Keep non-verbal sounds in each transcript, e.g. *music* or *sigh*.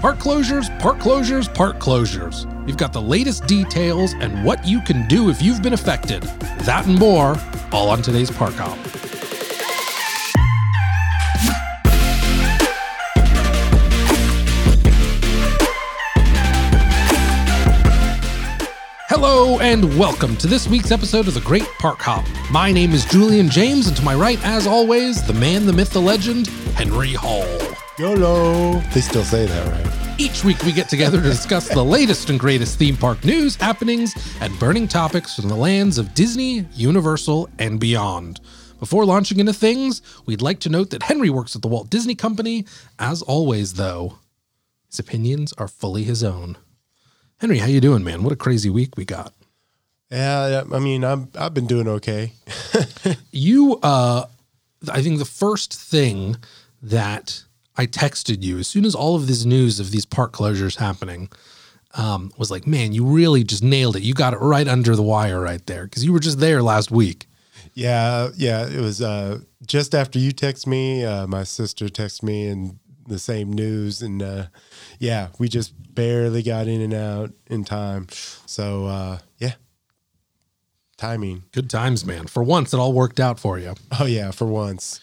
Park closures, park closures, park closures. We've got the latest details and what you can do if you've been affected. That and more, all on today's Park Hop. Hello and welcome to this week's episode of the Great Park Hop. My name is Julian James, and to my right, as always, the man, the myth, the legend, Henry Hall. YOLO. They still say that, right? Each week, we get together to discuss the latest and greatest theme park news, happenings, and burning topics from the lands of Disney, Universal, and beyond. Before launching into things, we'd like to note that Henry works at the Walt Disney Company. As always, though, his opinions are fully his own. Henry, how you doing, man? What a crazy week we got. Yeah, yeah, I mean, I'm I've been doing okay. *laughs* You, uh, I think the first thing that I texted you as soon as all of this news of these park closures happening um, was like, man, you really just nailed it. You got it right under the wire right there because you were just there last week. Yeah, yeah. It was uh, just after you text me, uh, my sister texted me, and the same news, and uh, yeah, we just barely got in and out in time. So uh, yeah, timing. Good times, man. For once, it all worked out for you. Oh yeah, for once.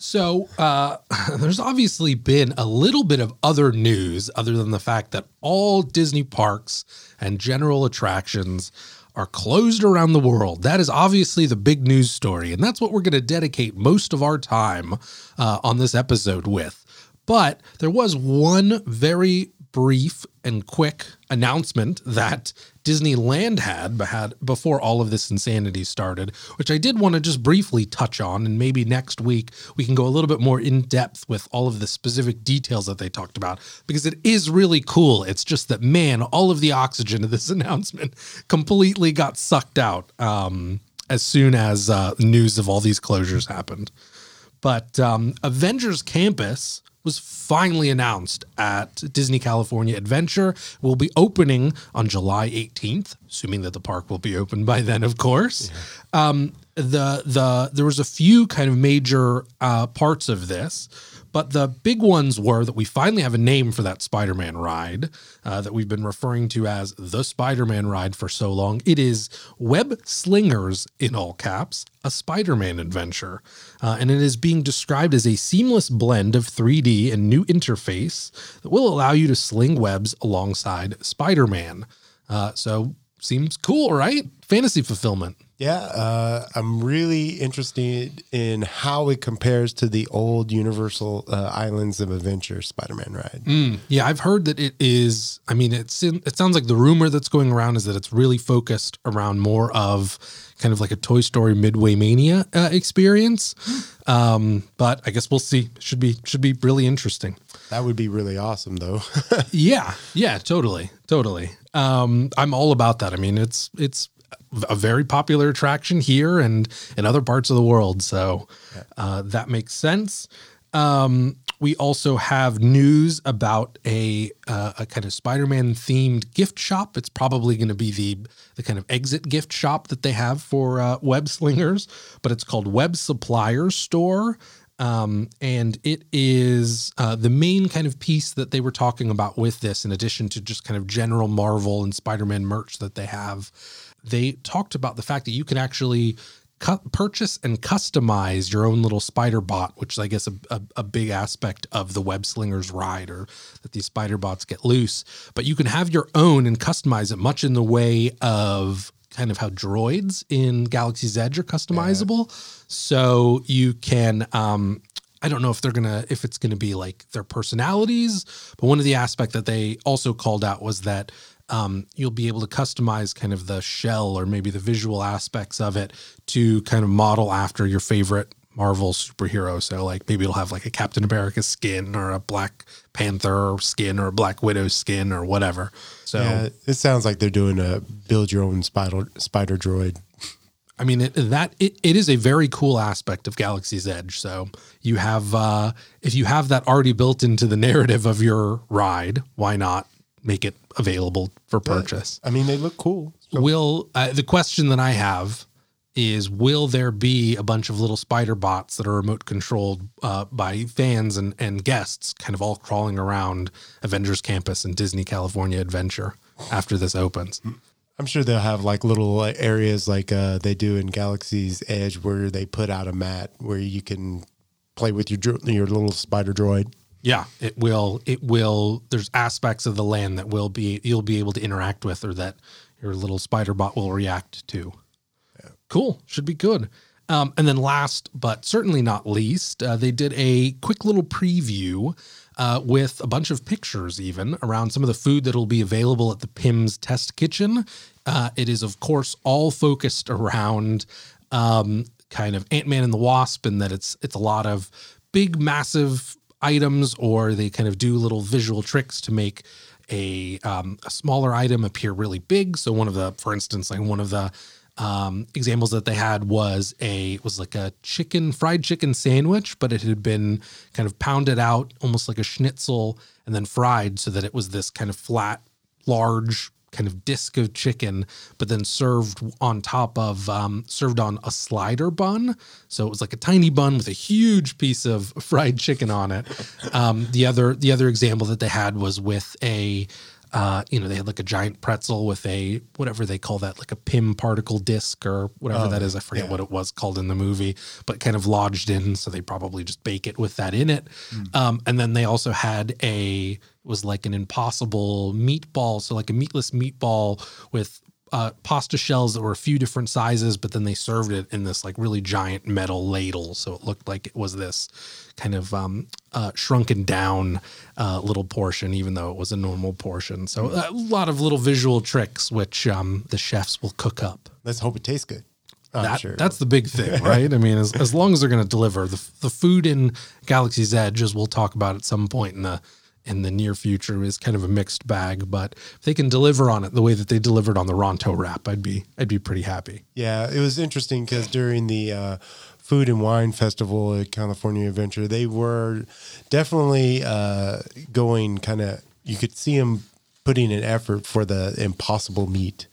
So uh, *laughs* there's obviously been a little bit of other news other than the fact that all Disney parks and general attractions are closed around the world. That is obviously the big news story, and that's what we're going to dedicate most of our time uh, on this episode with. But there was one very brief and quick announcement that Disneyland had, had before all of this insanity started, which I did want to just briefly touch on. And maybe next week we can go a little bit more in depth with all of the specific details that they talked about because it is really cool. It's just that, man, all of the oxygen of this *laughs* announcement completely got sucked out um, as soon as uh, news of all these closures happened. But um, Avengers Campus was finally announced at Disney California Adventure. Will be opening on July 18th, assuming that the park will be open by then, of course. Um, the the there was a few kind of major uh, parts of this. But the big ones were that we finally have a name for that Spider Man ride uh, that we've been referring to as the Spider Man ride for so long. It is Web Slingers, in all caps, a Spider Man adventure. Uh, and it is being described as a seamless blend of 3D and new interface that will allow you to sling webs alongside Spider Man. Uh, so, seems cool, right? Fantasy fulfillment. Yeah, uh, I'm really interested in how it compares to the old Universal uh, Islands of Adventure Spider-Man ride. Mm, yeah, I've heard that it is. I mean, it's in, it sounds like the rumor that's going around is that it's really focused around more of kind of like a Toy Story Midway Mania uh, experience. *gasps* Um, but I guess we'll see. Should be should be really interesting. That would be really awesome, though. *laughs* yeah, yeah, totally, totally. Um, I'm all about that. I mean, it's it's a very popular attraction here and in other parts of the world. So uh, that makes sense. Um, we also have news about a uh, a kind of Spider-Man themed gift shop. It's probably going to be the the kind of exit gift shop that they have for uh, web slingers, but it's called Web Suppliers Store. Um, and it is uh, the main kind of piece that they were talking about with this, in addition to just kind of general Marvel and Spider Man merch that they have. They talked about the fact that you can actually cu- purchase and customize your own little spider bot, which is, I guess, a, a, a big aspect of the web slingers ride, or that these spider bots get loose. But you can have your own and customize it, much in the way of kind of how droids in Galaxy's Edge are customizable. So you can um I don't know if they're gonna if it's gonna be like their personalities, but one of the aspect that they also called out was that um, you'll be able to customize kind of the shell or maybe the visual aspects of it to kind of model after your favorite Marvel superhero. So like maybe it'll have like a Captain America skin or a Black Panther skin or a Black Widow skin or whatever. So yeah, it sounds like they're doing a build your own spider spider droid. I mean it, that it, it is a very cool aspect of Galaxy's Edge. So you have uh, if you have that already built into the narrative of your ride, why not make it available for purchase? I mean, they look cool. So- Will uh, the question that I have is will there be a bunch of little spider bots that are remote controlled uh, by fans and, and guests kind of all crawling around Avengers Campus and Disney California Adventure after this opens? I'm sure they'll have like little areas like uh, they do in Galaxy's Edge where they put out a mat where you can play with your dro- your little spider droid. Yeah, it will. It will. There's aspects of the land that will be you'll be able to interact with, or that your little spider bot will react to. Cool, should be good. Um, and then last but certainly not least, uh, they did a quick little preview uh, with a bunch of pictures, even around some of the food that will be available at the Pym's Test Kitchen. Uh, it is, of course, all focused around um, kind of Ant Man and the Wasp, and that it's it's a lot of big, massive items, or they kind of do little visual tricks to make a um, a smaller item appear really big. So one of the, for instance, like one of the um, examples that they had was a was like a chicken fried chicken sandwich, but it had been kind of pounded out almost like a schnitzel and then fried so that it was this kind of flat, large kind of disc of chicken, but then served on top of um, served on a slider bun. So it was like a tiny bun with a huge piece of *laughs* fried chicken on it. Um, the other the other example that they had was with a uh, you know, they had like a giant pretzel with a whatever they call that, like a Pym particle disc or whatever Oh, that is. I forget yeah. what it was called in the movie, but kind of lodged in. So they probably just bake it with that in it. Um, and then they also had a it was like an impossible meatball, so like a meatless meatball with uh, pasta shells that were a few different sizes, but then they served it in this like really giant metal ladle, so it looked like it was this kind of um, uh, shrunken down uh, little portion, even though it was a normal portion. So a lot of little visual tricks, which um, the chefs will cook up. Let's hope it tastes good. I'm That, sure. That's the big thing, *laughs* right? I mean, as, as long as they're going to deliver the the food in Galaxy's Edge, as we'll talk about at some point in the in the near future, is kind of a mixed bag. But if they can deliver on it the way that they delivered on the Ronto wrap, I'd be I'd be pretty happy. Yeah, it was interesting because during the uh, Food and Wine Festival at California Adventure, they were definitely uh, going kind of. You could see them putting an effort for the impossible meat.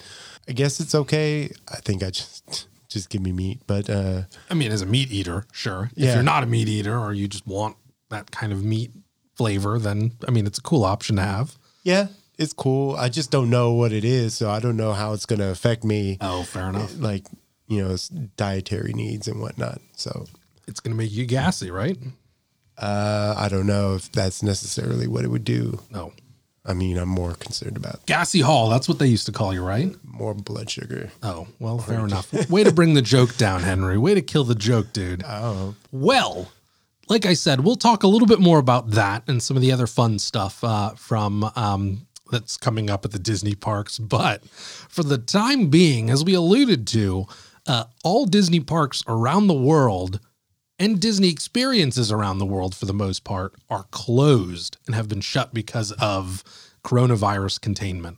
I guess it's okay. I think I just just give me meat, but uh, I mean, as a meat eater, sure. If you're not a meat eater or you just want that kind of meat flavor, then I mean, it's a cool option to have. yeah, it's cool. I just don't know what it is, so I don't know how it's going to affect me, Oh, fair enough. like you know, dietary needs and whatnot. So It's going to make you gassy, right? uh, I don't know if that's necessarily what it would do. No. I mean, I'm more concerned about Gassy Hall, that's what they used to call you, right? more blood sugar. Oh, well, fair enough. Way to bring the joke down, Henry. Way to kill the joke, dude. Oh, Well, like I said, we'll talk a little bit more about that and some of the other fun stuff uh, from um, that's coming up at the Disney parks. But for the time being, as we alluded to, uh, all Disney parks around the world and Disney experiences around the world, for the most part, are closed and have been shut because of coronavirus containment.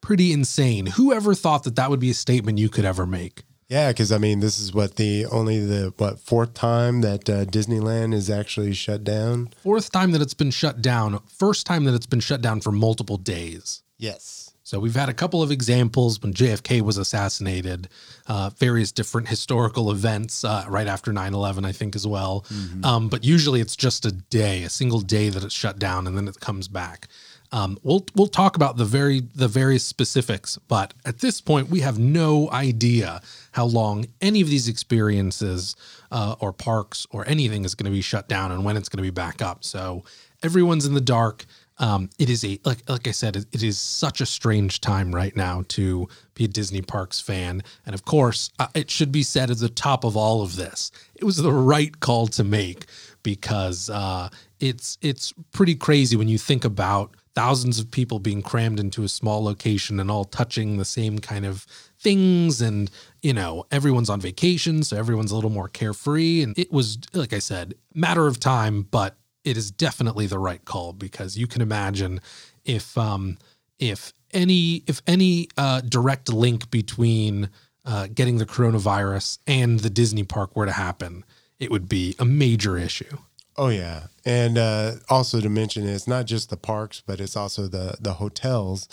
Pretty insane. Whoever thought that that would be a statement you could ever make? yeah, because I mean, this is what the only the what fourth time that uh, Disneyland is actually shut down. Fourth time that it's been shut down, first time that it's been shut down for multiple days. Yes. So we've had a couple of examples when JFK was assassinated, uh, various different historical events uh, right after 9 11, I think, as well. Um, but usually it's just a day, a single day that it's shut down and then it comes back. Um, we'll we'll talk about the very the various specifics, but at this point we have no idea how long any of these experiences uh, or parks or anything is going to be shut down and when it's going to be back up. So everyone's in the dark. Um, it is a like like I said, it, is such a strange time right now to be a Disney Parks fan, and of course, uh, it should be said at the top of all of this, it was the right call to make because uh, it's it's pretty crazy when you think about thousands of people being crammed into a small location and all touching the same kind of things and you know everyone's on vacation so everyone's a little more carefree. And it was like i said matter of time but it is definitely the right call because you can imagine if um if any if any uh direct link between uh getting the coronavirus and the disney park were to happen it would be a major issue. Oh yeah, and uh, also to mention, it's not just the parks, but it's also the the hotels,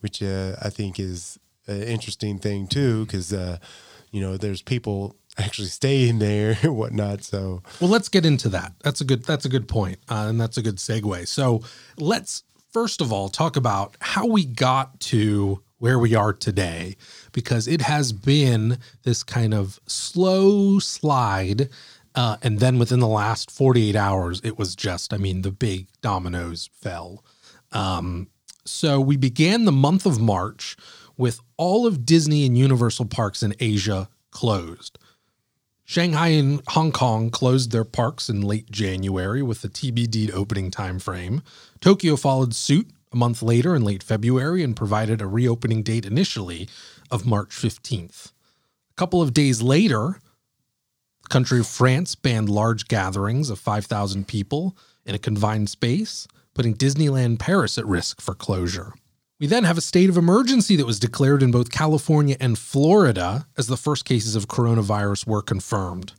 which uh, I think is an interesting thing too, because uh, you know, there's people actually stay in there *laughs* and whatnot. So, well, let's get into that. That's a good. That's a good point, uh, and that's a good segue. So, let's first of all talk about how we got to where we are today, because it has been this kind of slow slide. Uh, and then within the last 48 hours, it was just, I mean, the big dominoes fell. Um, so we began the month of March with all of Disney and Universal parks in Asia closed. Shanghai and Hong Kong closed their parks in late January with the TBD opening time frame. Tokyo followed suit a month later in late February and provided a reopening date initially of March 15th. A couple of days later, the country of France banned large gatherings of 5,000 people in a confined space, putting Disneyland Paris at risk for closure. We then have a state of emergency that was declared in both California and Florida as the first cases of coronavirus were confirmed.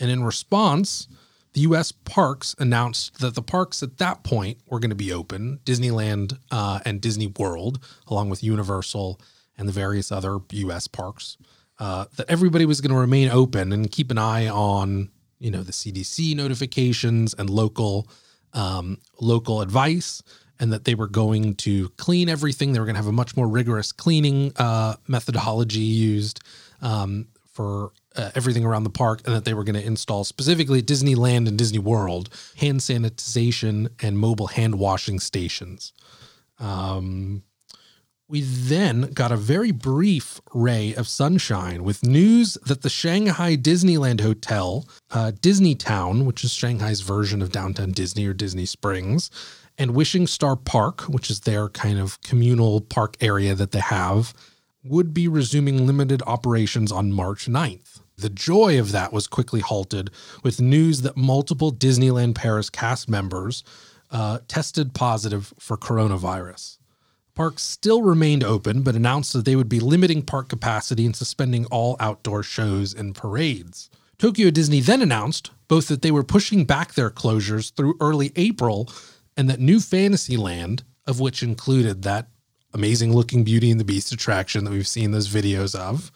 And in response, the US parks announced that the parks at that point were going to be open Disneyland uh, and Disney World, along with Universal and the various other US parks, uh, that everybody was going to remain open and keep an eye on you know the CDC notifications and local um, local advice and that they were going to clean everything. They were going to have a much more rigorous cleaning uh, methodology used um, for uh, everything around the park, and that they were going to install specifically Disneyland and Disney World hand sanitization and mobile hand washing stations. Um, we then got a very brief ray of sunshine with news that the Shanghai Disneyland Hotel, uh, Disney Town, which is Shanghai's version of downtown Disney or Disney Springs, and Wishing Star Park, which is their kind of communal park area that they have, would be resuming limited operations on March 9th. The joy of that was quickly halted with news that multiple Disneyland Paris cast members uh, tested positive for coronavirus. Parks still remained open, but announced that they would be limiting park capacity and suspending all outdoor shows and parades. Tokyo Disney then announced both that they were pushing back their closures through early April and that New Fantasyland, of which included that amazing looking Beauty and the Beast attraction that we've seen those videos of,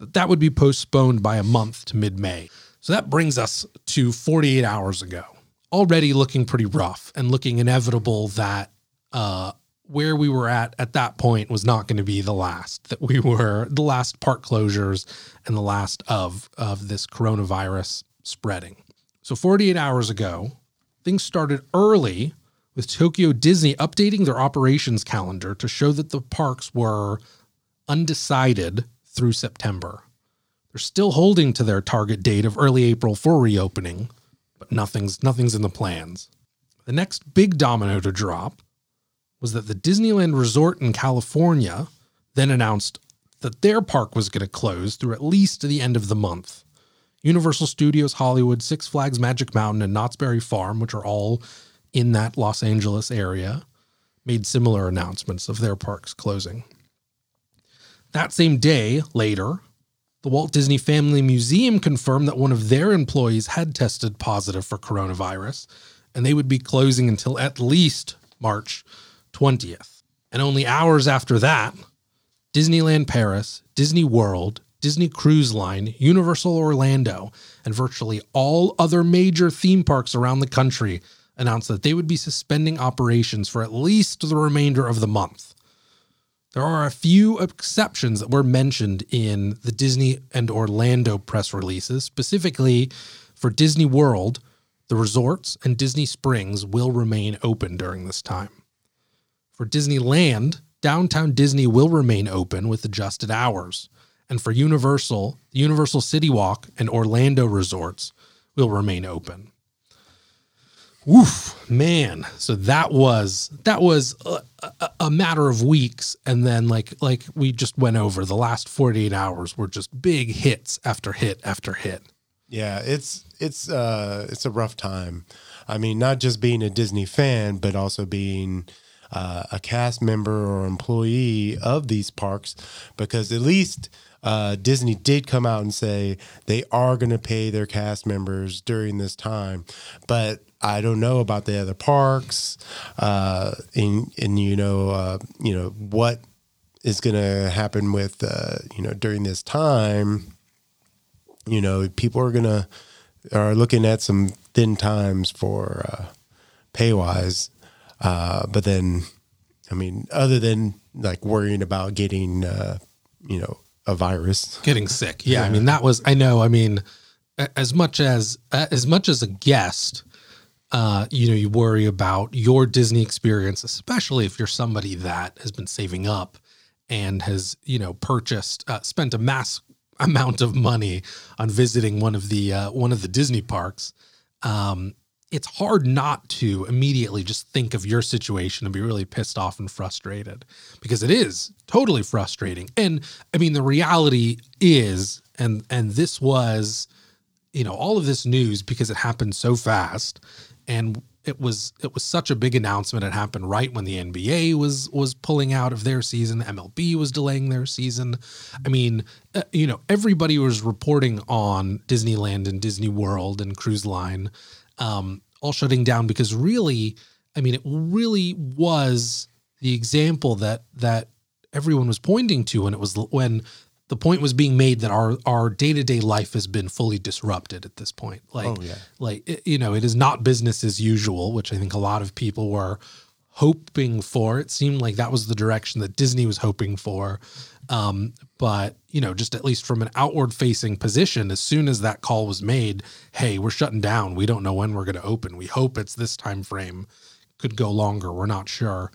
that would be postponed by a month to mid May. So that brings us to 48 hours ago. Already looking pretty rough and looking inevitable that uh, where we were at at that point was not going to be the last, that we were the last park closures and the last of, of this coronavirus spreading. So 48 hours ago, things started early with Tokyo Disney updating their operations calendar to show that the parks were undecided through September. They're still holding to their target date of early April for reopening, but nothing's nothing's in the plans. The next big domino to drop was that the Disneyland Resort in California then announced that their park was going to close through at least the end of the month. Universal Studios Hollywood, Six Flags Magic Mountain, and Knott's Berry Farm, which are all in that Los Angeles area made similar announcements of their parks closing. That same day, later, the Walt Disney Family Museum confirmed that one of their employees had tested positive for coronavirus, and they would be closing until at least March 20th. And only hours after that, Disneyland Paris, Disney World, Disney Cruise Line, Universal Orlando, and virtually all other major theme parks around the country announced that they would be suspending operations for at least the remainder of the month. There are a few exceptions that were mentioned in the Disney and Orlando press releases. Specifically, for Disney World, the resorts and Disney Springs will remain open during this time. For Disneyland, downtown Disney will remain open with adjusted hours. And for Universal, the Universal City Walk and Orlando resorts will remain open. Oof, man. So that was that was a, a, a, matter of weeks, and then like like we just went over the last forty eight hours were just big hits after hit after hit. Yeah, it's it's uh it's a rough time. I mean, not just being a Disney fan, but also being uh, a cast member or employee of these parks, because at least uh, Disney did come out and say they are going to pay their cast members during this time, but I don't know about the other parks, uh, and and you know, uh, you know what is going to happen with uh, you know during this time. You know, people are gonna are looking at some thin times for uh, pay wise, uh, but then, I mean, other than like worrying about getting uh, you know a virus, getting sick. Yeah, I mean that was I know. I mean, as much as as much as a guest, uh, you know, you worry about your Disney experience, especially if you're somebody that has been saving up and has you know purchased uh, spent a mass *laughs* amount of money on visiting one of the uh, one of the Disney parks. Um, it's hard not to immediately just think of your situation and be really pissed off and frustrated because it is totally frustrating. And I mean, the reality is, and and this was, you know, all of this news because it happened so fast, and it was it was such a big announcement. It happened right when the NBA was was pulling out of their season. MLB was delaying their season. I mean, uh, you know, everybody was reporting on Disneyland and Disney World and Cruise Line um, all shutting down because really, I mean, it really was the example that that everyone was pointing to, and it was when the point was being made that our our day to day life has been fully disrupted at this point. Like, Oh, yeah. like it- you know, it is not business as usual, which I think a lot of people were hoping for. It seemed like that was the direction that Disney was hoping for. Um, but you know, just at least from an outward facing position, as soon as that call was made, hey, we're shutting down. We don't know when we're going to open. We hope it's this time frame. Could go longer. We're not sure.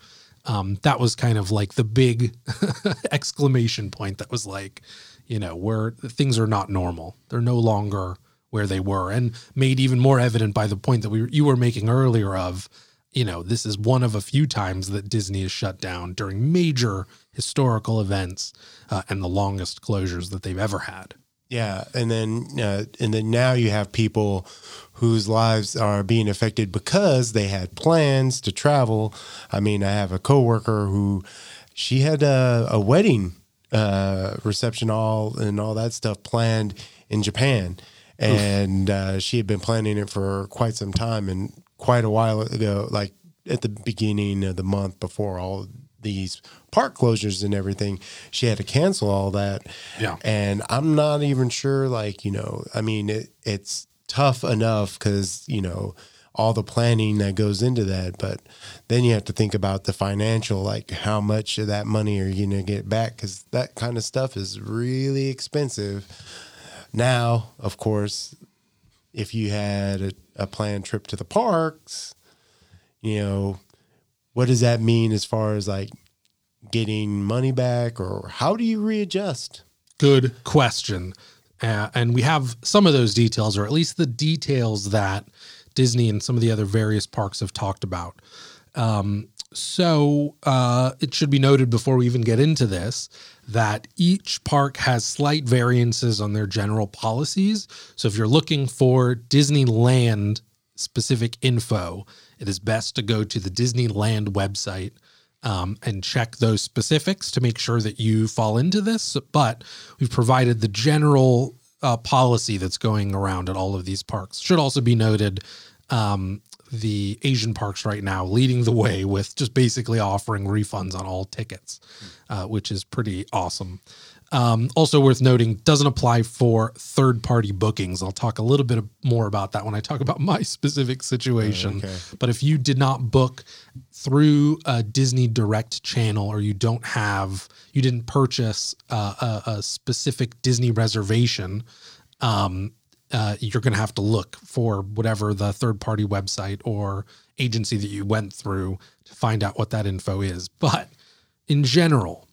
Um, that was kind of like the big *laughs* exclamation point. That was like, you know, where things are not normal. They're no longer where they were, and made even more evident by the point that we you were making earlier of you know, this is one of a few times that Disney is shut down during major historical events uh, and the longest closures that they've ever had. Yeah, and then uh, and then now you have people whose lives are being affected because they had plans to travel. I mean, I have a coworker who she had a, a wedding uh, reception all and all that stuff planned in Japan, and uh, she had been planning it for quite some time and quite a while ago, like at the beginning of the month before all these park closures and everything, she had to cancel all that. Yeah. And I'm not even sure, like, you know, I mean, it, it's tough enough because, you know, all the planning that goes into that. But then you have to think about the financial, like, how much of that money are you going to get back? Because that kind of stuff is really expensive. Now, of course, if you had a, a planned trip to the parks, you know, what does that mean as far as like getting money back or how do you readjust? Good question. Uh, and we have some of those details, or at least the details that Disney and some of the other various parks have talked about. Um, so uh, it should be noted before we even get into this that each park has slight variances on their general policies. So if you're looking for Disneyland specific info, it is best to go to the Disneyland website um, and check those specifics to make sure that you fall into this. But we've provided the general uh, policy that's going around at all of these parks. Should also be noted um, the Asian parks right now leading the way with just basically offering refunds on all tickets, uh, which is pretty awesome. Um, also worth noting, doesn't apply for third party bookings. I'll talk a little bit more about that when I talk about *laughs* my specific situation. okay. But if you did not book through a Disney Direct channel or you don't have, you didn't purchase uh, a, a specific Disney reservation, um, uh, you're going to have to look for whatever the third party website or agency that you went through to find out what that info is. But in general,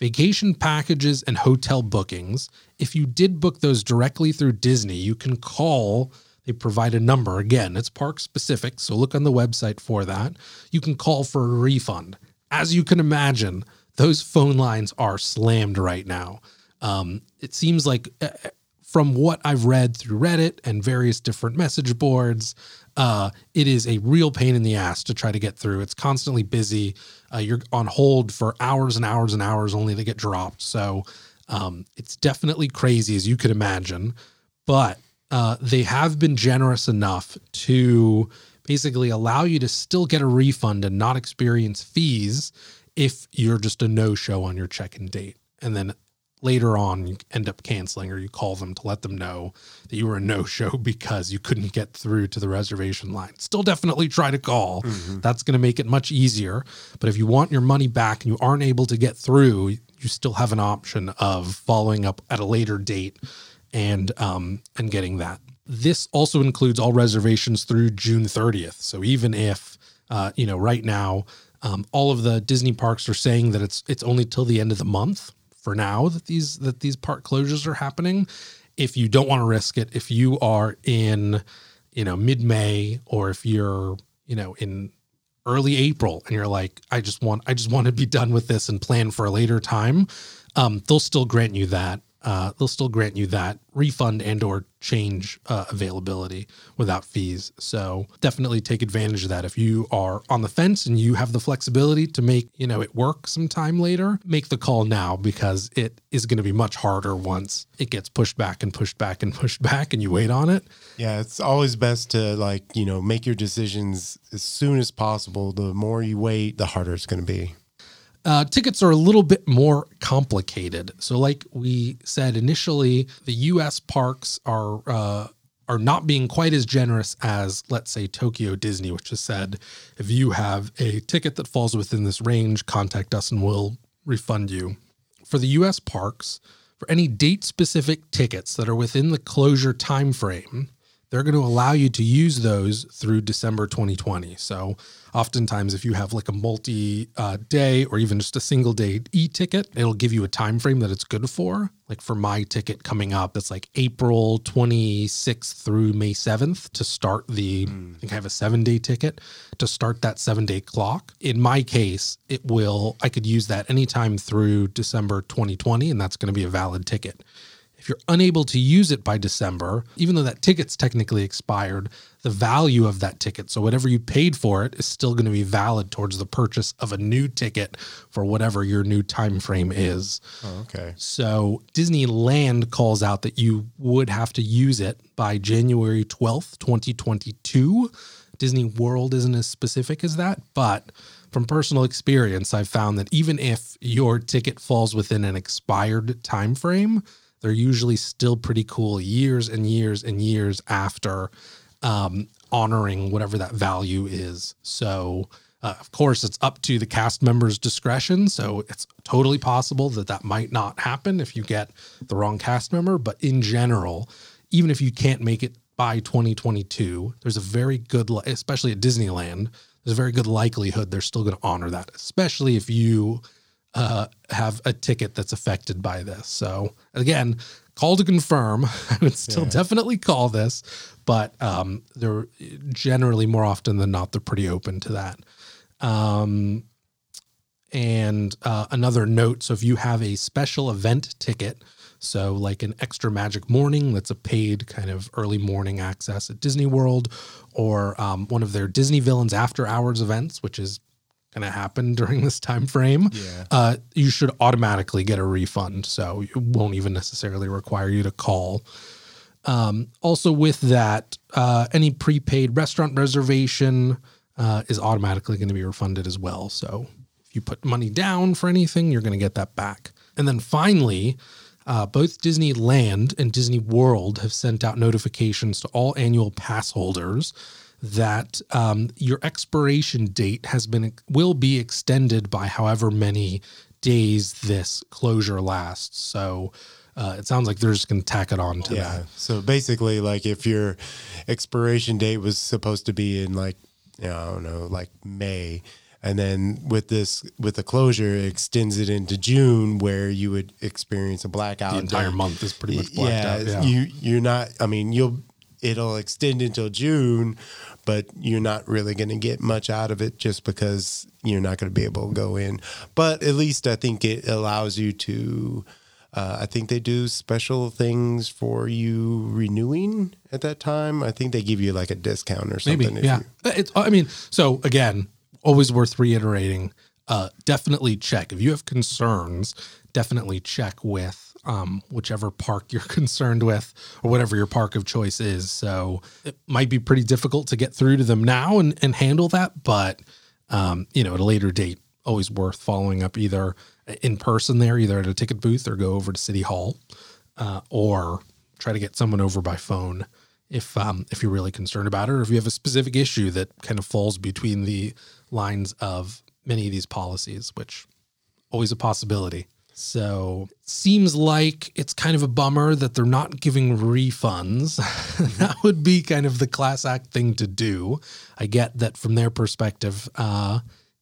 vacation packages and hotel bookings, if you did book those directly through Disney, you can call. They provide a number. Again, it's park specific, so look on the website for that. You can call for a refund. As you can imagine, those phone lines are slammed right now. Um, it seems like uh, from what I've read through Reddit and various different message boards, uh, it is a real pain in the ass to try to get through. It's constantly busy. Uh, you're on hold for hours and hours and hours only to get dropped. So um, it's definitely crazy, as you could imagine. But uh, they have been generous enough to basically allow you to still get a refund and not experience fees if you're just a no show on your check in date. And then later on, you end up canceling or you call them to let them know that you were a no show *laughs* because you couldn't get through to the reservation line. Still definitely try to call. That's going to make it much easier. But if you want your money back and you aren't able to get through, you still have an option of following up at a later date and um, and getting that. This also includes all reservations through June 30th. So even if uh, you know right now um, all of the Disney parks are saying that it's it's only till the end of the month for now that these that these park closures are happening. If you don't want to risk it, if you are in you know mid May or if you're you know in early April and you're like, I just want I just want to be done with this and plan for a later time, um, they'll still grant you that. Uh, they'll still grant you that refund and or change uh, availability without fees. So definitely take advantage of that. If you are on the fence and you have the flexibility to make you know it work sometime later, make the call now because it is going to be much harder once it gets pushed back and pushed back and *laughs* pushed back and you wait on it. Yeah, it's always best to like, you know, make your decisions as soon as possible. The more you wait, the harder it's going to be. Uh, tickets are a little bit more complicated. So, like we said initially, the U.S. parks are uh, are not being quite as generous as, let's say, Tokyo Disney, which has said if you have a ticket that falls within this range, contact us and we'll refund you. For the U.S. parks, for any date specific tickets that are within the closure time frame, they're going to allow you to use those through December 2020. So, oftentimes, if you have like a multi uh, day or even just a single day e ticket, it'll give you a time frame that it's good for. Like for my ticket coming up, it's like April 26th through May 7th to start the. I think I have a seven day ticket to start that seven day clock. In my case, it will. I could use that anytime through December 2020, and that's going to be a valid ticket. If you're unable to use it by December, even though that ticket's technically expired, the value of that ticket, so whatever you paid for it, is still going to be valid towards the purchase of a new ticket for whatever your new time frame is. Oh, okay. So Disneyland calls out that you would have to use it by January 12th, 2022. Disney World isn't as specific as that, but from personal experience, I've found that even if your ticket falls within an expired time frame, they're usually still pretty cool years and years and years after um, honoring whatever that value is. So, uh, of course, it's up to the cast members' discretion. So, it's totally possible that that might not happen if you get the wrong cast member. But in general, even if you can't make it by 2022, there's a very good, li- especially at Disneyland, there's a very good likelihood they're still going to honor that, especially if you uh, have a ticket that's affected by this. So again, call to confirm. *laughs* I would still Yeah. definitely call this, but um, they're generally more often than not they're pretty open to that. Um, and uh, another note: so if you have a special event ticket. So, like an extra magic morning, that's a paid kind of early morning access at Disney World, or um, one of their Disney Villains After Hours events, which is going to happen *laughs* during this time frame, Yeah. uh, you should automatically get a refund. So it won't even necessarily require you to call. Um, also, with that, uh, any prepaid restaurant reservation uh, is automatically going to be refunded as well. So if you put money down for anything, you're going to get that back. And then finally, uh, both Disneyland and Disney World have sent out notifications to all annual pass holders that um, your expiration date has been will be extended by however many days this closure lasts. So uh, it sounds like they're just going to tack it on to Yeah. that. So basically, like if your expiration date was supposed to be in like, you know, I don't know, like May, and then with this, with the closure, it extends it into June where you would experience a blackout. The entire day. month is pretty much blacked yeah, out. Yeah. You, you're not, I mean, you'll, it'll extend until June, but you're not really going to get much out of it just because you're not going to be able to go in. But at least I think it allows you to. Uh, I think they do special things for you renewing at that time. I think they give you like a discount or Maybe, something. if yeah. you- It's. I mean, so again, always worth reiterating. Uh, definitely check if you have concerns. Definitely check with um, whichever park you're *laughs* concerned with, or whatever your park of choice is. So it might be pretty difficult to get through to them now and, and handle that, but um, you know, at a later date, always worth following up either in person there, either at a ticket booth or go over to City Hall, uh, or try to get someone over by phone if um, if you're really concerned about it, or if you have a specific issue that kind of falls between the lines of many of these policies, which always a possibility. So seems like it's kind of a bummer that they're not giving refunds. *laughs* that would be kind of the class act thing to do. I get that from their perspective, uh,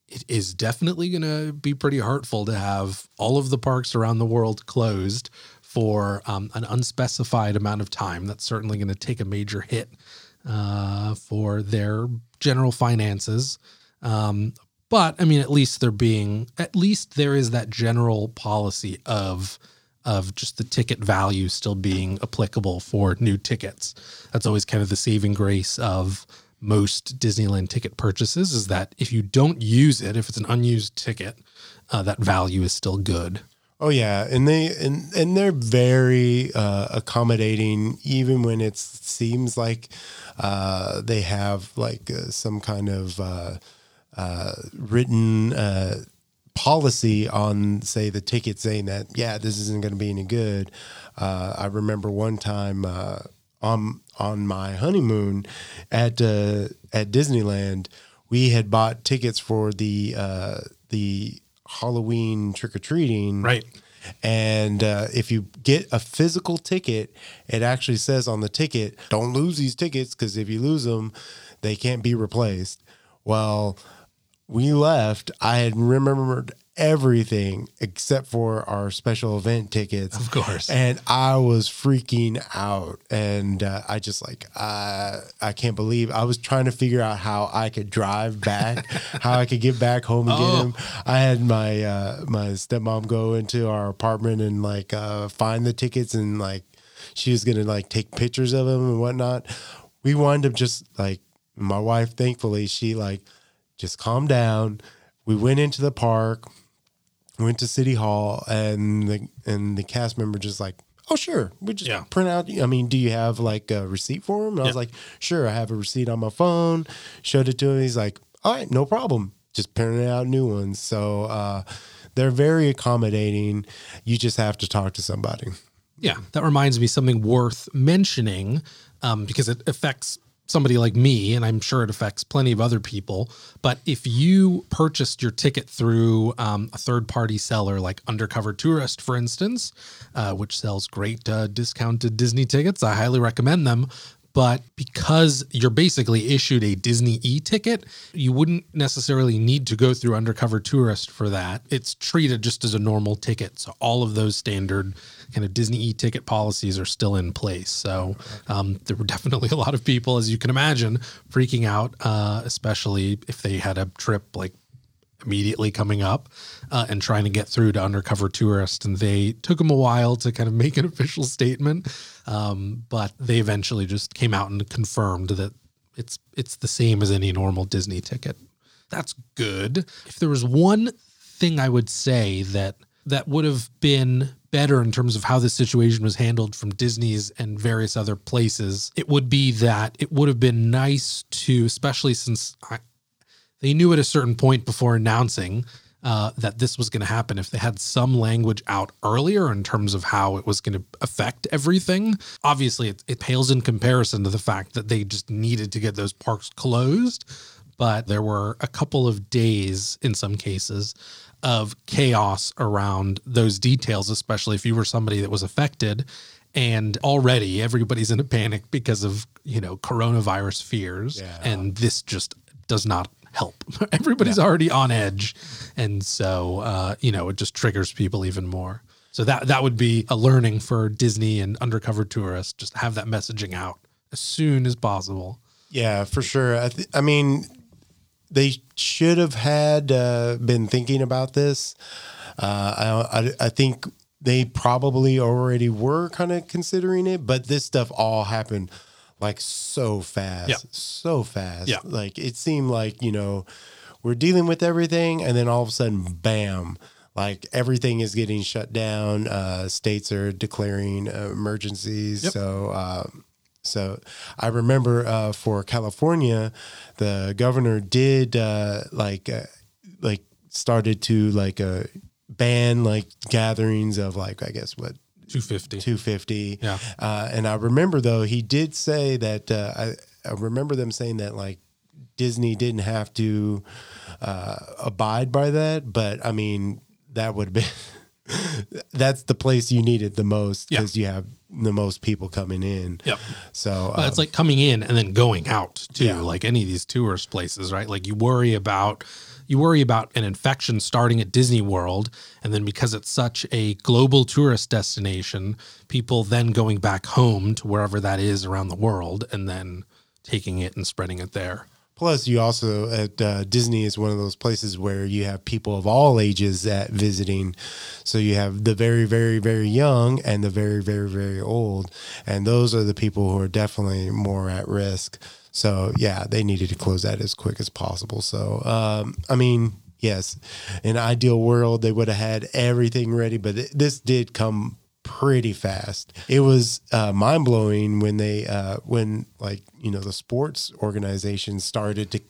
it is definitely going to be pretty hurtful to have all of the parks around the world closed for um, an unspecified amount of time. That's certainly going to take a major hit uh, for their general finances. Um, but I mean, at least they're being, at least there is that general policy of of just the ticket value still being applicable for new tickets. That's always kind of the saving grace of most Disneyland ticket purchases is that if you don't use it, if it's an unused ticket, uh, that value is still good. Oh yeah, and they and and they're very uh, accommodating, even when it seems like uh, they have like uh, some kind of uh, uh, written uh, policy on, say, the ticket saying that yeah, this isn't going to be any good. I remember one time on on my honeymoon at at Disneyland, we had bought tickets for the the Halloween trick or treating. Right. And uh, if you get a physical ticket, it actually says on the ticket, don't lose these tickets because if you lose them, they can't be replaced. Well, we left. I had remembered everything except for our special event tickets. Of course. And I was freaking out. And uh, I just like, uh, I can't believe I was trying to figure out how I could drive back, *laughs* how I could get back home and oh. get him. I had my, uh, my stepmom go into our apartment and like uh, find the tickets and like she was going to like take pictures of them and whatnot. We wound up just like, my wife, thankfully, she like just calmed down. We went into the park went to City Hall, and the and the cast member just like, oh sure, we just yeah. print out. I mean, do you have like a receipt for him? And yeah. I was like, sure, I have a receipt on my phone. Showed it to him. He's like, all right, no problem. Just printing out new ones. So uh, they're very accommodating. You just have to talk to somebody. Yeah, that reminds me something worth mentioning um, because it affects somebody like me, and I'm sure it affects plenty of other people. But if you purchased your ticket through um, a third party seller like Undercover Tourist, for instance, uh, which sells great uh, discounted Disney tickets, I highly recommend them but because you're basically issued a Disney e ticket, you wouldn't necessarily need to go through Undercover Tourist for that. It's treated just as a normal ticket. So all of those standard kind of Disney e ticket policies are still in place. So um, there were *laughs* definitely a lot of people, as you can imagine, freaking out, uh, especially if they had a trip like immediately coming up uh, and trying to get through to undercover tourists and they took them a while to kind of make an *laughs* official statement. Um, but they eventually just came out and confirmed that it's it's the same as any normal disney ticket. That's good. If there was one thing i would say that that would have been better in terms of how the situation was handled from Disney's and various other places, it would be that it would have been nice to, especially since I, they knew at a certain point before announcing uh, that this was going to happen if they had some language out earlier in terms of how it was going to affect everything. Obviously, it, it pales in comparison to the fact that they just needed to get those parks closed. But there were a couple of days in some cases of chaos around those details, especially if you were somebody that was affected. And already everybody's in a panic because of, you know, coronavirus fears. Yeah. And this just does not help. *laughs* Everybody's yeah. already on edge. And so, uh, you know, it just triggers people even more. So that that would be a learning for Disney and undercover tourists. Just have that messaging out as soon as possible. Yeah, for sure. I, th- I mean, they should have had uh, been thinking about this. Uh, I, I, I think they probably already were kind of considering it, but this stuff all happened like so fast, yeah. so fast. Yeah. Like it seemed like, you know, we're dealing with everything and then all of a sudden, bam, like everything is getting shut down. Uh, states are declaring uh, emergencies. Yep. So, uh, so I remember uh, for California, the governor did uh, like uh, like started to like uh, ban like gatherings of like I guess what 250. 250. Yeah. Uh, and I remember though he did say that uh, I, I remember them saying that like Disney didn't have to uh, abide by that, but I mean that would be *laughs* that's the place you need it the most Yeah. because you have the most people coming in. Yep. So But uh, it's like coming in and then going out too, Yeah. like any of these tourist places, right? Like you worry about you worry about an infection starting at Disney World, and then because it's such a global tourist destination, people then going back home to wherever that is around the world, and then taking it and spreading it there. Plus, you also at uh, Disney is one of those places where you have people of all ages at visiting. So you have the very, very, very young and the very, very, very old, and those are the people who are definitely more at risk. So yeah, they needed to close that as quick as possible. So um, I mean, yes, in ideal world they would have had everything ready, but this did come pretty fast. It was uh, mind blowing when they uh, when like you know the sports organizations started to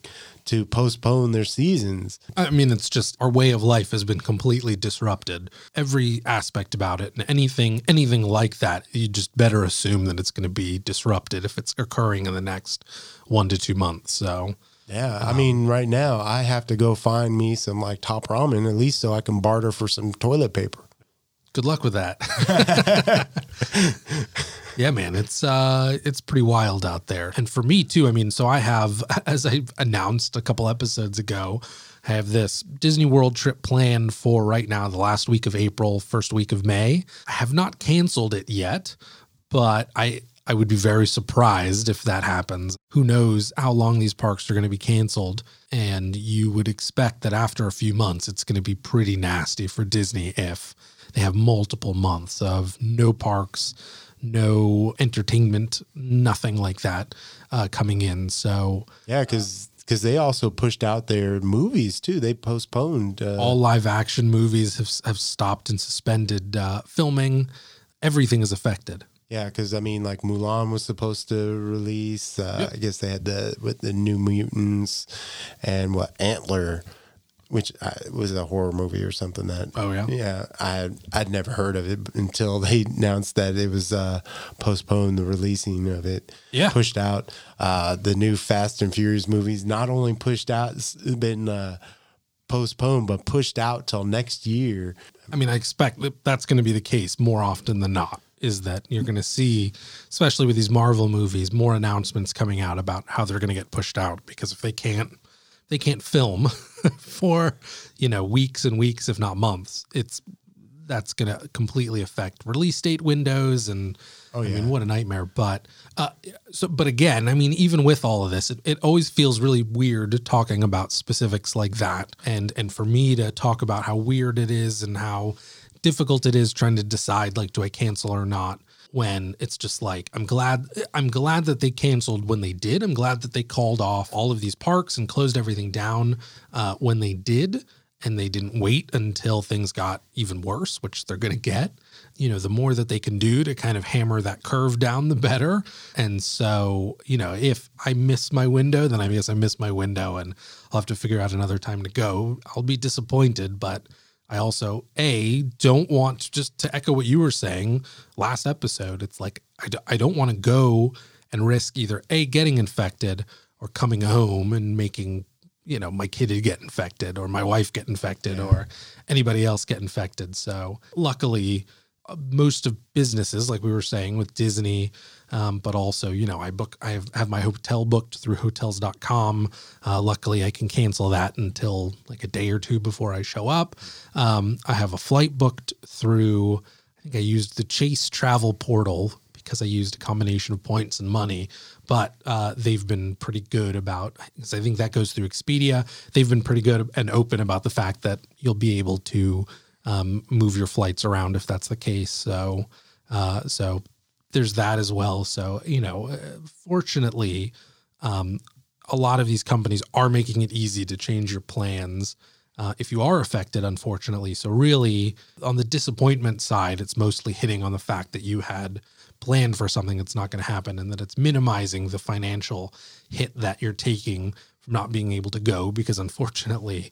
to postpone their seasons. I mean, it's just our way of life has been completely disrupted. Every aspect about it, and anything, anything like that, you just better assume that it's going to be disrupted if it's occurring in the next one to two months. So, Yeah, I mean, right now I have to go find me some like top ramen at least so I can barter for some toilet paper. Good luck with that. *laughs* yeah, man, it's uh it's pretty wild out there. And for me too, I mean, so I have *laughs* as I announced a couple episodes ago, I have this Disney World trip planned for right now, the last week of April, first week of May. I have not canceled it yet, but I I would be very surprised if that happens. Who knows how long these parks are going to be canceled? And you would expect that after a few months, it's going to be pretty nasty for Disney if they have multiple months of no parks, no entertainment, nothing like that uh, coming in. So Yeah, because because they also pushed out their movies too. They postponed. Uh, all live action movies have, have stopped and suspended uh, filming. Everything is affected. yeah, because I mean, like Mulan was supposed to release. Uh, I guess they had the with the New Mutants and what Antler, which uh, was a horror movie or something that. Oh, yeah? yeah. I I'd never heard of it until they announced that it was uh, postponed. The releasing of it, Yeah. pushed out. Uh, the new Fast and Furious movies not only pushed out, been uh, postponed, but pushed out till next year. I mean, I expect that that's going to be the case more often than not. Is that you're going to see, especially with these Marvel movies, more announcements coming out about how they're going to get pushed out because if they can't, they can't film *laughs* for you know weeks and weeks, if not months. It's that's going to completely affect release date windows and I yeah. mean what a nightmare but uh so but again I mean even with all of this it, it always feels really weird talking about specifics like that and and for me to talk about how weird it is and how difficult it is trying to decide like do I cancel or not when it's just like I'm glad I'm glad that they canceled when they did I'm glad that they called off all of these parks and closed everything down uh, when they did and they didn't wait until things got even worse, which they're going to get. You know, the more that they can do to kind of hammer that curve down, the better. And so, you know, if I miss my window, then I guess I miss my window and I'll have to figure out another time to go. I'll be disappointed, but I also, A, don't want just to echo what you were saying last episode. It's like, I, d- I don't want to go and risk either A, getting infected or coming home and making you know my kid get infected or my wife get infected or anybody else get infected so luckily uh, most of businesses like we were saying with disney um, but also you know i book i have, my hotel booked through hotels.com uh, luckily i can cancel that until like a day or two before i show up um, i have a flight booked through i think i used the chase travel portal because I used a combination of points and money. But uh, they've been pretty good about. 'cause I think that goes through Expedia. They've been pretty good and open about the fact that you'll be able to um, move your flights around if that's the case. So, uh, so there's that as well. So you know, uh, fortunately, um, a lot of these companies are making it easy to change your plans. Uh, if you are affected, unfortunately. So, really, on the disappointment side, it's mostly hitting on the fact that you had planned for something that's not going to happen and that it's minimizing the financial hit that you're taking from not being able to go because unfortunately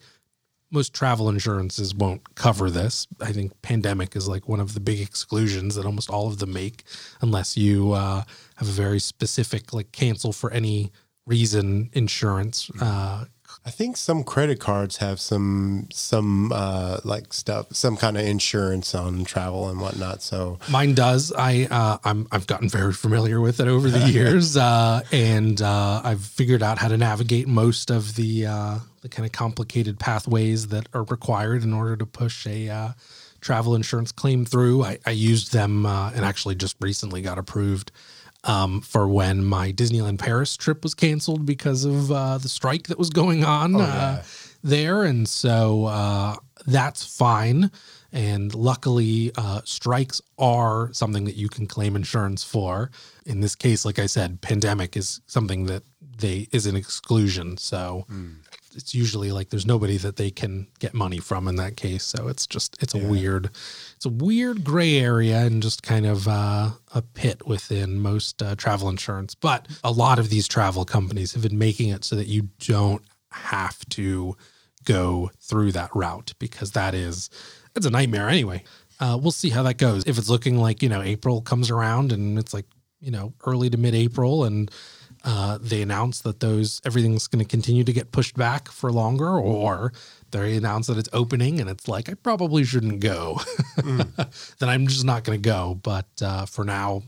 most travel insurances won't cover this. I think pandemic is like one of the big exclusions that almost all of them make, unless you uh, have a very specific like cancel for any reason insurance. Uh, I think some credit cards have some some uh, like stuff, some kind of insurance on travel and whatnot. So mine does. I uh, I'm I've gotten very familiar with it over the *laughs* years, uh, and uh, I've figured out how to navigate most of the uh, the kind of complicated pathways that are required in order to push a uh, travel insurance claim through. I, I used them and actually just recently got approved um, for when my Disneyland Paris trip was canceled because of uh, the strike that was going on oh, yeah. uh, there. And so uh, that's fine. And luckily, uh, strikes are something that you can claim insurance for. In this case, like I said, pandemic is something that they is an exclusion. So mm it's usually like there's nobody that they can get money from in that case. So it's just it's a yeah. weird it's a weird gray area and just kind of uh, a pit within most uh, travel insurance. But a lot of these travel companies have been making it so that you don't have to go through that route because that is it's a nightmare anyway. Uh, we'll see how that goes. If it's looking like you know April comes around and it's like you know early to mid April and uh, they announce that those everything's going to continue to get pushed back for longer, or they announce that it's opening and it's like I probably shouldn't go. mm. *laughs* then I'm just not going to go. But uh, for now,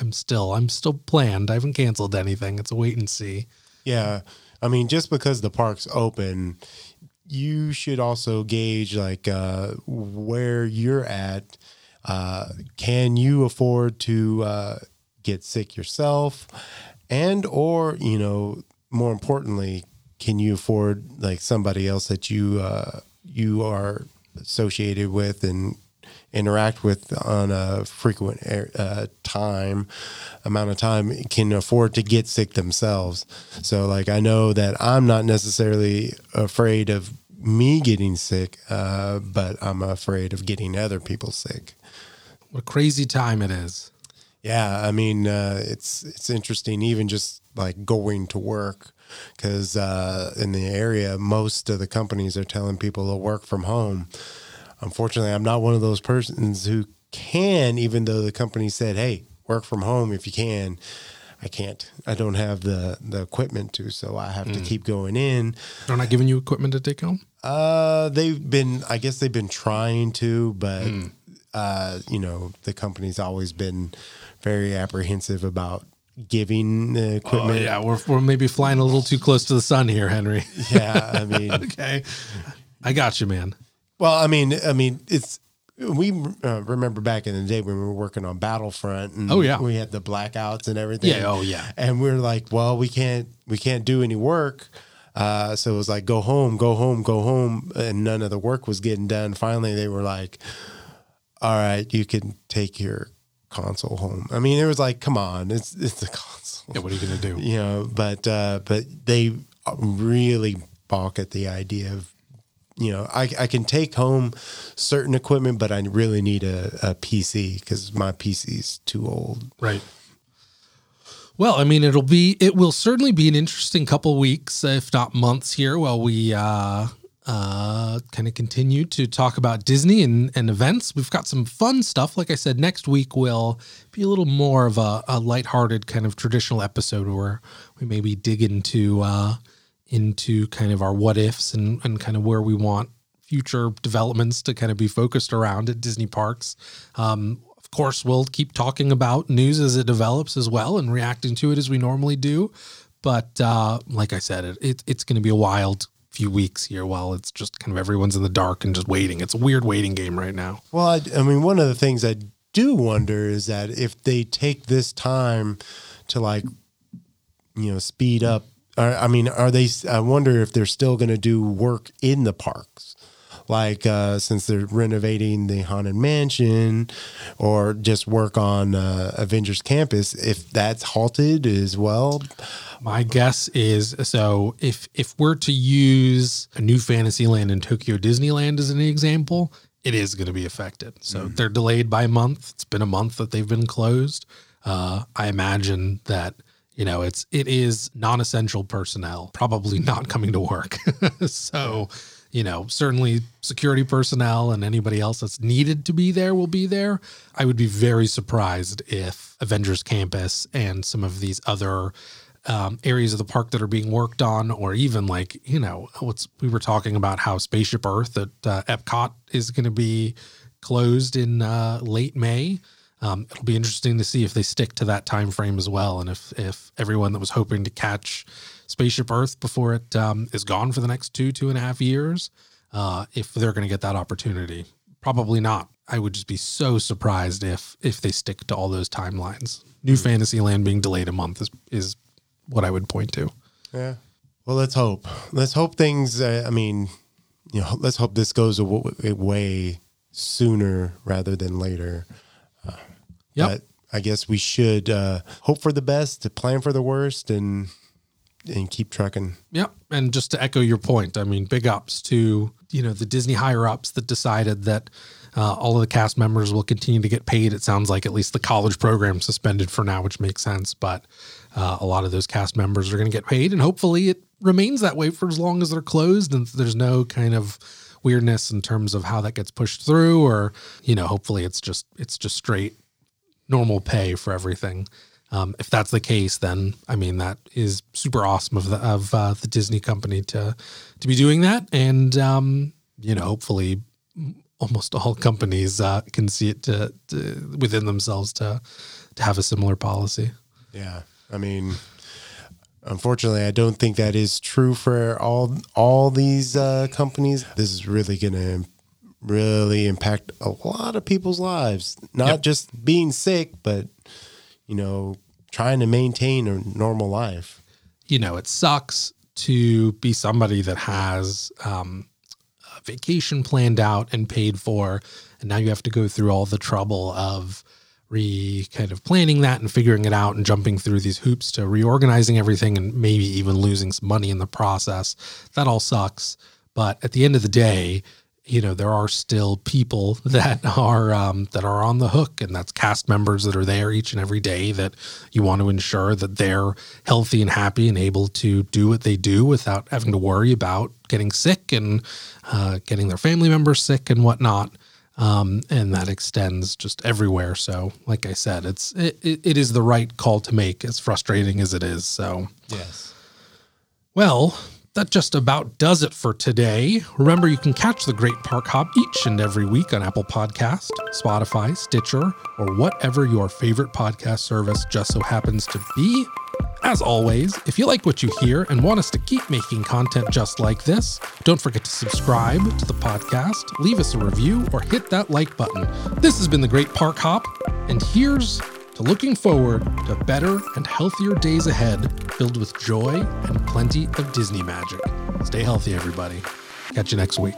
I'm still I'm still planned. I haven't canceled anything. It's a wait and see. Yeah, I mean, just because the park's open, you should also gauge like uh, where you're at. Uh, can you afford to uh, get sick yourself? And or you know more importantly can you afford like somebody else that you uh, you are associated with and interact with on a frequent uh, time amount of time can afford to get sick themselves? So like i know that i'm not necessarily afraid of me getting sick uh, but i'm afraid of getting other people sick. What a crazy time it is yeah, I mean, uh, it's it's interesting, even just like going to work, because uh, in the area, most of the companies are telling people to work from home. Unfortunately, I'm not one of those persons who can, even though the company said, "Hey, work from home if you can." I can't. I don't have the the equipment to, so I have mm. to keep going in. They're not giving you equipment to take home. Uh, they've been. I guess they've been trying to, but mm. uh, you know, the company's always been very apprehensive about giving the equipment. Oh, yeah, we're, we're maybe flying a little too close to the sun here, Henry. Yeah, I *laughs* mean, okay, I got you, man. Well, I mean, I mean, it's we uh, remember back in the day when we were working on Battlefront. And oh yeah, we had the blackouts and everything. Yeah, oh yeah, and we are like, well, we can't, we can't do any work. Uh, so it was like, go home, go home, go home, and none of the work was getting done. Finally, they were like, all right, you can take your console home. I mean, it was like, come on, it's it's a console. Yeah, what are you gonna do? *laughs* You know, but uh, but they really balk at the idea of, you know, I I can take home certain equipment, but I really need a, a PC because my PC is too old. Right. Well, I mean, it'll be it will certainly be an interesting couple weeks, if not months, here while we uh, uh, kind of continue to talk about Disney and, and events. We've got some fun stuff. Like I said, next week will be a little more of a, a lighthearted kind of traditional episode where we maybe dig into uh, into kind of our what ifs and, and kind of where we want future developments to kind of be focused around at Disney parks. Um, of course, we'll keep talking about news as it develops as well and reacting to it as we normally do. But uh, like I said, it, it it's going to be a wild few weeks here while it's just kind of everyone's in the dark and just waiting. It's a weird waiting game right now. Well, I, I mean, one of the things I do wonder is that if they take this time to like, you know, speed up. I mean, are they? I wonder if they're still going to do work in the parks like uh, since they're renovating the haunted mansion or just work on uh, avengers campus if that's halted as well my guess is so if if we're to use a new Fantasyland and Tokyo Disneyland as an example, it is going to be affected. So mm. they're delayed by a month. It's been a month that they've been closed. Uh, I imagine that you know it's it is non-essential personnel probably not coming to work. *laughs* so you know, certainly security personnel and anybody else that's needed to be there will be there. I would be very surprised if Avengers Campus and some of these other um, areas of the park that are being worked on, or even like, you know, what's we were talking about how Spaceship Earth at uh, Epcot is going to be closed in uh, late May. Um, it'll be interesting to see if they stick to that time frame as well, and if if everyone that was hoping to catch Spaceship Earth before it um, is gone for the next two two and a half years, uh, if they're going to get that opportunity. Probably not. I would just be so surprised if if they stick to all those timelines. New Fantasyland being delayed a month is is what I would point to. Yeah. Well, let's hope. Let's hope things. Uh, I mean, you know, let's hope this goes away sooner rather than later. Uh. But I guess we should uh, hope for the best, to plan for the worst, and and keep trucking. Yep. And just to echo your point, I mean, big ups to, you know, the Disney higher ups that decided that uh, all of the cast members will continue to get paid. It sounds like at least the college program suspended for now, which makes sense. But uh, a lot of those cast members are going to get paid. And hopefully it remains that way for as long as they're closed and there's no kind of weirdness in terms of how that gets pushed through or, you know, hopefully it's just, it's just straight normal pay for everything. Um, if that's the case, then I mean that is super awesome of the of uh, the Disney company to to be doing that, and um, you know, hopefully, almost all companies uh, can see it to, to within themselves to to have a similar policy. Yeah. I mean, unfortunately, I don't think that is true for all all these uh, companies. This is really going to really impact a lot of people's lives. Not Yep. just being sick, but you know, trying to maintain a normal life. you know, it sucks to be somebody that has um, a vacation planned out and paid for, and now you have to go through all the trouble of re kind of planning that and figuring it out and jumping through these hoops to reorganizing everything and maybe even losing some money in the process. That all sucks. But at the end of the day, you know there are still people *laughs* that are um, that are on the hook, and that's cast members that are there each and every day. That you want to ensure that they're healthy and happy and able to do what they do without having to worry about getting sick and uh, getting their family members sick and whatnot. Um, and that extends just everywhere. So, like I said, it's it, it, it is the right call to make, as frustrating as it is. So, Yes. well, that just about does it for today. Remember, you can catch the Great Park Hop each and every week on Apple Podcast, Spotify, Stitcher, or whatever your favorite podcast service just so happens to be. As always, if you like what you hear and want us to keep making content just like this, don't forget to subscribe to the podcast, leave us a review, or hit that like button. This has been the Great Park Hop, and here's looking forward to better and healthier days ahead filled with joy and plenty of Disney magic. Stay healthy, everybody. Catch you next week.